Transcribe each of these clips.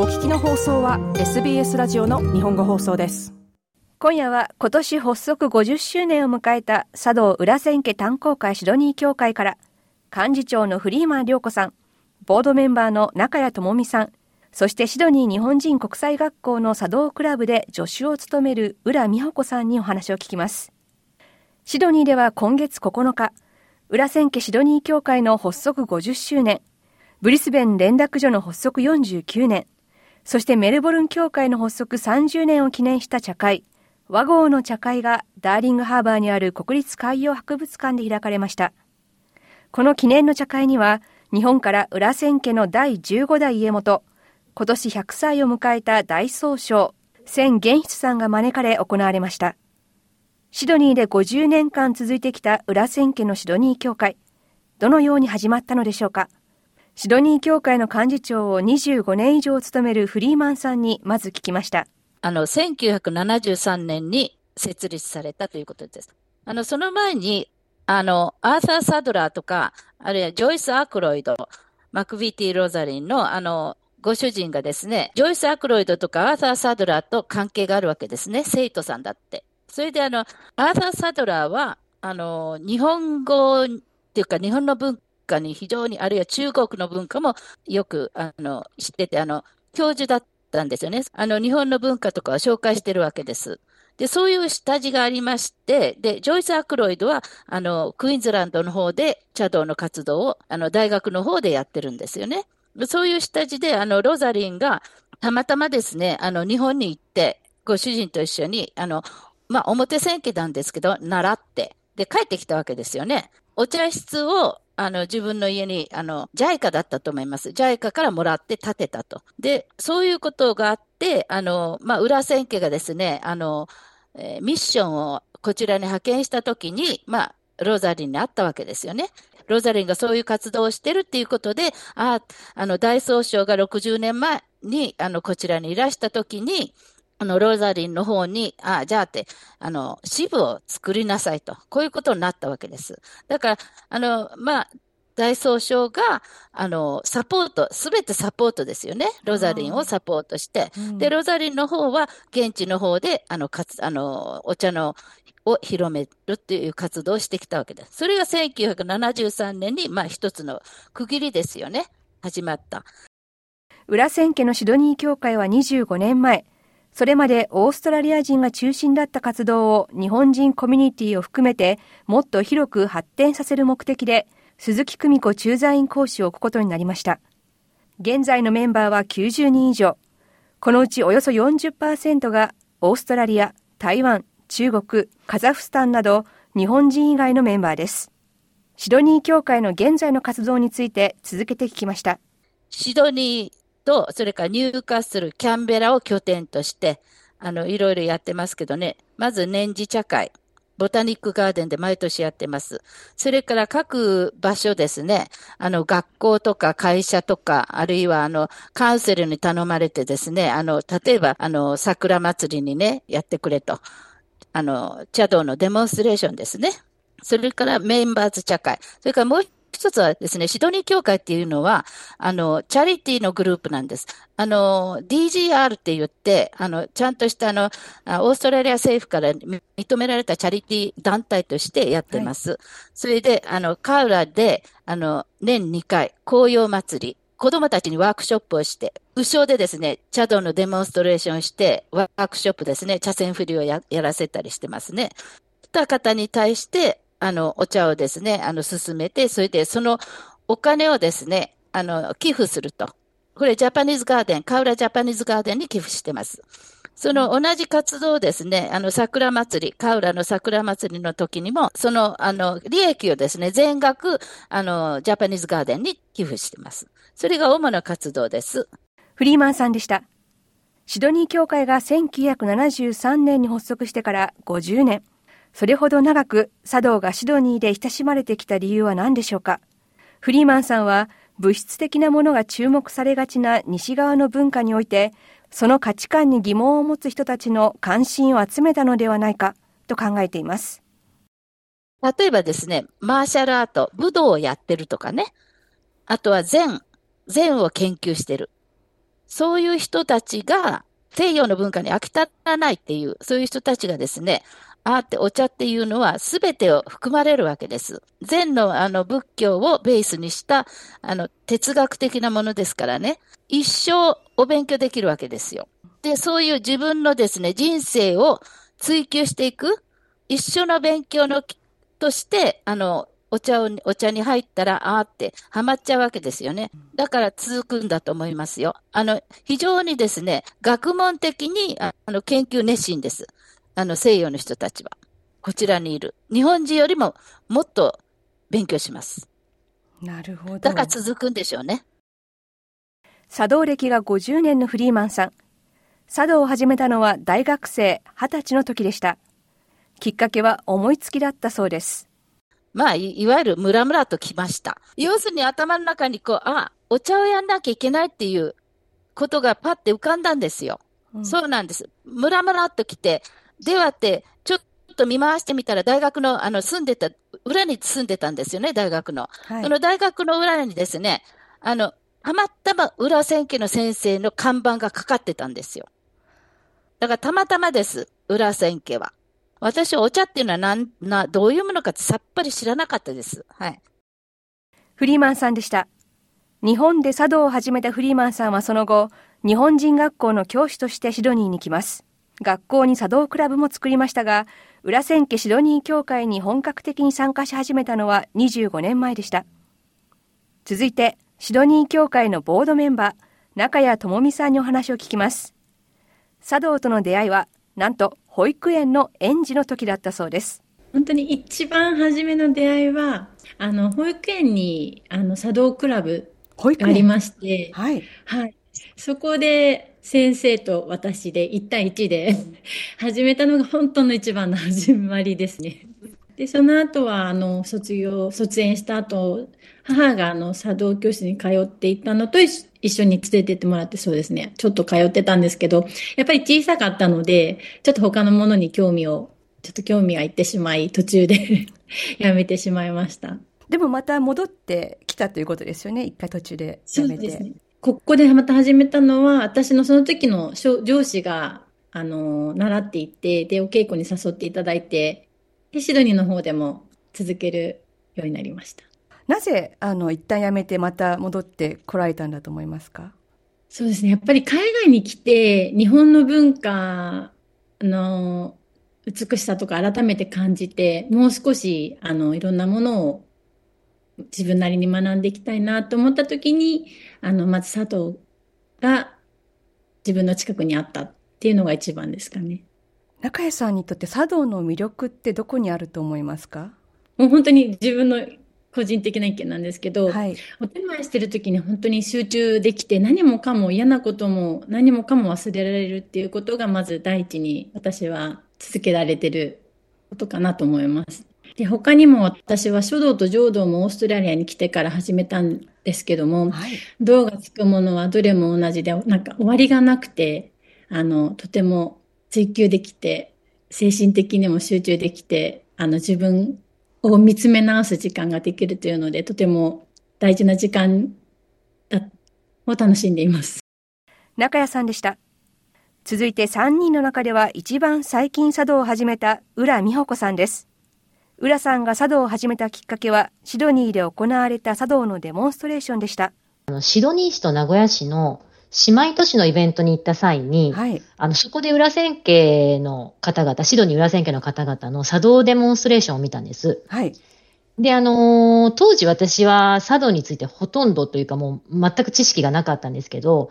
お聞きの放送は SBS ラジオの日本語放送です。今夜は今年発足50周年を迎えた茶道裏千家炭鉱会シドニー協会から幹事長のフリーマン良子さんボードメンバーの中谷智美さんそしてシドニー日本人国際学校の茶道クラブで助手を務める浦美穂子さんにお話を聞きます。シドニーでは今月9日裏千家シドニー協会の発足50周年ブリスベン連絡所の発足49年そしてメルボルン協会の発足30年を記念した茶会、和合の茶会がダーリングハーバーにある国立海洋博物館で開かれました。この記念の茶会には、日本から裏千家の第15代家元、今年100歳を迎えた大総称、千元筆さんが招かれ行われました。シドニーで50年間続いてきた裏千家のシドニー協会、どのように始まったのでしょうか。シドニー協会の幹事長を25年以上務めるフリーマンさんにまず聞きました。あの、1973年に設立されたということです。あの、その前に、あの、アーサー・サドラーとか、あるいはジョイス・アクロイド、マクビーティ・ロザリンの、あの、ご主人がですね、ジョイス・アクロイドとかアーサー・サドラーと関係があるわけですね。生徒さんだって。それであの、アーサー・サドラーは、あの、日本語っていうか日本の文化に非常に、あるいは中国の文化もよくあの知ってて、あの教授だったんですよね。あの日本の文化とかを紹介してるわけです。で、そういう下地がありまして、で、ジョイス・アクロイドは、あの、クイーンズランドの方で茶道の活動を、あの、大学の方でやってるんですよね。そういう下地で、あの、ロザリンが、たまたまですね、あの、日本に行って、ご主人と一緒に、あの、まあ、表千家なんですけど、習って、で、帰ってきたわけですよね。お茶室をあの、自分の家に、あの、JICA だったと思います。JICA からもらって建てたと。で、そういうことがあって、あの、まあ、裏千家がですね、あの、えー、ミッションをこちらに派遣したときに、まあ、ロザリンに会ったわけですよね。ロザリンがそういう活動をしてるっていうことで、あ、あの、大総省が60年前に、あの、こちらにいらしたときに、あの、ローザリンの方に、あじゃあって、あの、支部を作りなさいと。こういうことになったわけです。だから、あの、まあ、大総省が、あの、サポート、すべてサポートですよね。ロザリンをサポートして。うん、で、ロザリンの方は、現地の方で、あの、かつ、あの、お茶の、を広めるっていう活動をしてきたわけです。それが1973年に、まあ、一つの区切りですよね。始まった。裏千家のシドニー協会は25年前、それまでオーストラリア人が中心だった活動を日本人コミュニティを含めてもっと広く発展させる目的で鈴木久美子駐在員講師を置くことになりました。現在のメンバーは90人以上。このうちおよそ40%がオーストラリア、台湾、中国、カザフスタンなど日本人以外のメンバーです。シドニー協会の現在の活動について続けて聞きました。シドニーと、それからニューカッスル、キャンベラを拠点として、あの、いろいろやってますけどね。まず年次茶会。ボタニックガーデンで毎年やってます。それから各場所ですね、あの、学校とか会社とか、あるいはあの、カウンセルに頼まれてですね、あの、例えば、あの、桜祭りにね、やってくれと。あの、茶道のデモンストレーションですね。それからメンバーズ茶会。それからもう一つはですね、シドニー協会っていうのは、あの、チャリティのグループなんです。あの、DGR って言って、あの、ちゃんとしたあの、オーストラリア政府から認められたチャリティ団体としてやってます。はい、それで、あの、カウラで、あの、年2回、紅葉祭り、子供たちにワークショップをして、後ろでですね、茶道のデモンストレーションして、ワークショップですね、茶筅振りをやらせたりしてますね。来た方に対して、あの、お茶をですね、あの、進めて、それでそのお金をですね、あの、寄付すると。これ、ジャパニーズガーデン、カウラジャパニーズガーデンに寄付してます。その同じ活動をですね、あの、桜祭り、カウラの桜祭りの時にも、その、あの、利益をですね、全額、あの、ジャパニーズガーデンに寄付してます。それが主な活動です。フリーマンさんでした。シドニー協会が1973年に発足してから50年。それほど長く茶道がシドニーで親しまれてきた理由は何でしょうか？フリーマンさんは物質的なものが注目されがちな西側の文化においてその価値観に疑問を持つ人たちの関心を集めたのではないかと考えています。例えばですね、マーシャルアート、武道をやってるとかね、あとは禅、禅を研究してる。そういう人たちが西洋の文化に飽き足らないっていう、そういう人たちがですね、あーってお茶っていうのは全てを含まれるわけです。禅のあの仏教をベースにしたあの哲学的なものですからね、一生お勉強できるわけですよ。で、そういう自分のですね、人生を追求していく、一緒の勉強のとして、あの、お茶を、お茶に入ったら、あーってハマっちゃうわけですよね。だから続くんだと思いますよ。あの、非常にですね、学問的に、あの、研究熱心です。あの、西洋の人たちは。こちらにいる。日本人よりももっと勉強します。なるほど。だから続くんでしょうね。茶道歴が50年のフリーマンさん。茶道を始めたのは大学生20歳の時でした。きっかけは思いつきだったそうです。まあ、いわゆるムラムラときました。要するに頭の中にこう、あ、お茶をやんなきゃいけないっていうことがパッて浮かんだんですよ。うん、そうなんです。ムラムラっと来て、ではって、ちょっと見回してみたら、大学の、あの、住んでた、裏に住んでたんですよね、大学の。はい、その大学の裏にですね、あの、たまたま裏千家の先生の看板がかかってたんですよ。だからたまたまです、裏千家は。私、お茶っていうのはなんな、どういうものかってさっぱり知らなかったです。はい。フリーマンさんでした。日本で茶道を始めたフリーマンさんはその後、日本人学校の教師としてシドニーに来ます。学校に茶道クラブも作りましたが、裏千家シドニー協会に本格的に参加し始めたのは25年前でした。続いて、シドニー協会のボードメンバー、中谷智美さんにお話を聞きます。茶道との出会いは、なんと保育園の園児の時だったそうです。本当に一番初めの出会いは、あの、保育園に、あの、茶道クラブがありまして、はい。はい。そこで、先生と私で1対1で 始めたのが本当の一番の始まりですね。で、その後は、あの、卒業、卒園した後、母があの、茶道教室に通っていたのと一緒に連れてってもらってそうですね。ちょっと通ってたんですけど、やっぱり小さかったので、ちょっと他のものに興味を、ちょっと興味がいってしまい、途中で やめてしまいました。でもまた戻ってきたということですよね。一回途中でやめて。そうですね。ここでまた始めたのは、私のその時の上司が、あの、習っていて、で、お稽古に誘っていただいて、で、シドニーの方でも続けるようになりました。なぜ、あの、一旦辞めてまた戻ってこられたんだと思いますか？そうですね。やっぱり海外に来て、日本の文化の美しさとか改めて感じて、もう少し、あの、いろんなものを自分なりに学んでいきたいなと思った時に、あの、まず佐藤が自分の近くにあったっていうのが一番ですかね。中谷さんにとって茶道の魅力ってどこにあると思いますか？もう本当に自分の個人的な意見なんですけど、はい、お手前してる時に本当に集中できて何もかも嫌なことも何もかも忘れられるっていうことがまず第一に私は続けられてることかなと思います。で他にも私は書道と浄土もオーストラリアに来てから始めたんですけども、はい、道がつくものはどれも同じでなんか終わりがなくてあのとても追求できて、精神的にも集中できて、あの自分を見つめ直す時間ができるというので、とても大事な時間を楽しんでいます。中谷さんでした。続いて3人の中では一番最近茶道を始めた浦美穂子さんです。浦さんが茶道を始めたきっかけは、シドニーで行われた茶道のデモンストレーションでした。シドニー市と名古屋市の姉妹都市のイベントに行った際に、はい、あの、そこで裏千家の方々、シドニー裏千家の方々の茶道デモンストレーションを見たんです。はい。で、あのー、当時私は茶道についてほとんどというかもう全く知識がなかったんですけど、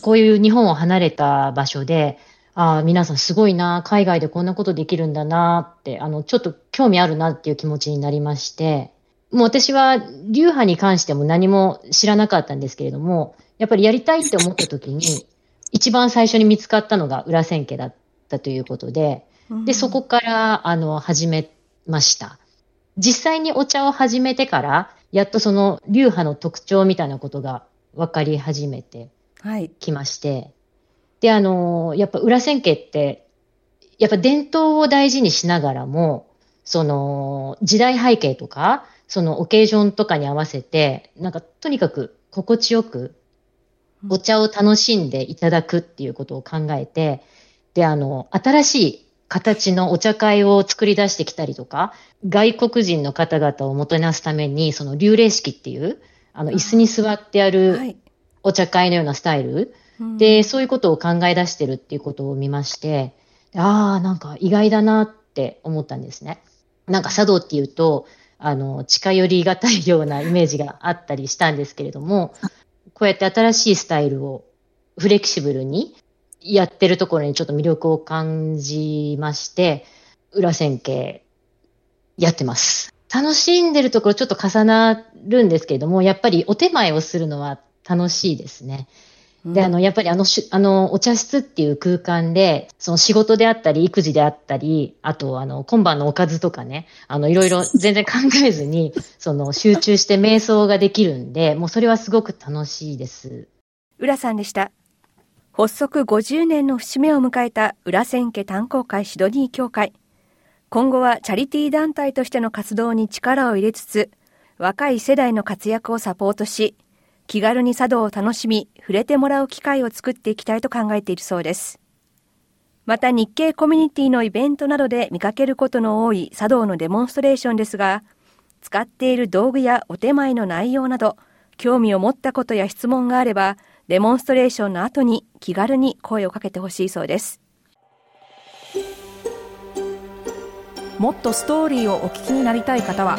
こういう日本を離れた場所で、ああ、皆さんすごいな、海外でこんなことできるんだなって、あの、ちょっと興味あるなっていう気持ちになりまして、もう私は流派に関しても何も知らなかったんですけれども、やっぱりやりたいって思った時に、一番最初に見つかったのが裏千家だったということで、で、そこから、あの、始めました。実際にお茶を始めてから、やっとその流派の特徴みたいなことが分かり始めてきまして、はい、で、あの、やっぱ裏千家って、やっぱ伝統を大事にしながらも、その時代背景とか、そのオケージョンとかに合わせて、なんかとにかく心地よくお茶を楽しんでいただくっていうことを考えて、で、あの、新しい形のお茶会を作り出してきたりとか、外国人の方々をもてなすために、その流霊式っていう、あの、椅子に座ってやるお茶会のようなスタイル、で、そういうことを考え出してるっていうことを見まして、ああ、なんか意外だなって思ったんですね。なんか茶道っていうと、あの、近寄りがたいようなイメージがあったりしたんですけれども、こうやって新しいスタイルをフレキシブルにやってるところにちょっと魅力を感じまして、裏線形やってます。楽しんでるところちょっと重なるんですけれども、やっぱりお手前をするのは楽しいですね。で、あの、やっぱりあの、あの、お茶室っていう空間で、その仕事であったり、育児であったり、あと、あの、今晩のおかずとかね、あの、いろいろ 全然考えずに、その、集中して瞑想ができるんで、もうそれはすごく楽しいです。浦さんでした。発足50年の節目を迎えた浦千家炭鉱会シドニー協会。今後はチャリティー団体としての活動に力を入れつつ、若い世代の活躍をサポートし、気軽に茶道を楽しみ、触れてもらう機会を作っていきたいと考えているそうです。また日系コミュニティのイベントなどで見かけることの多い茶道のデモンストレーションですが、使っている道具やお手前の内容など、興味を持ったことや質問があれば、デモンストレーションの後に気軽に声をかけてほしいそうです。もっとストーリーをお聞きになりたい方は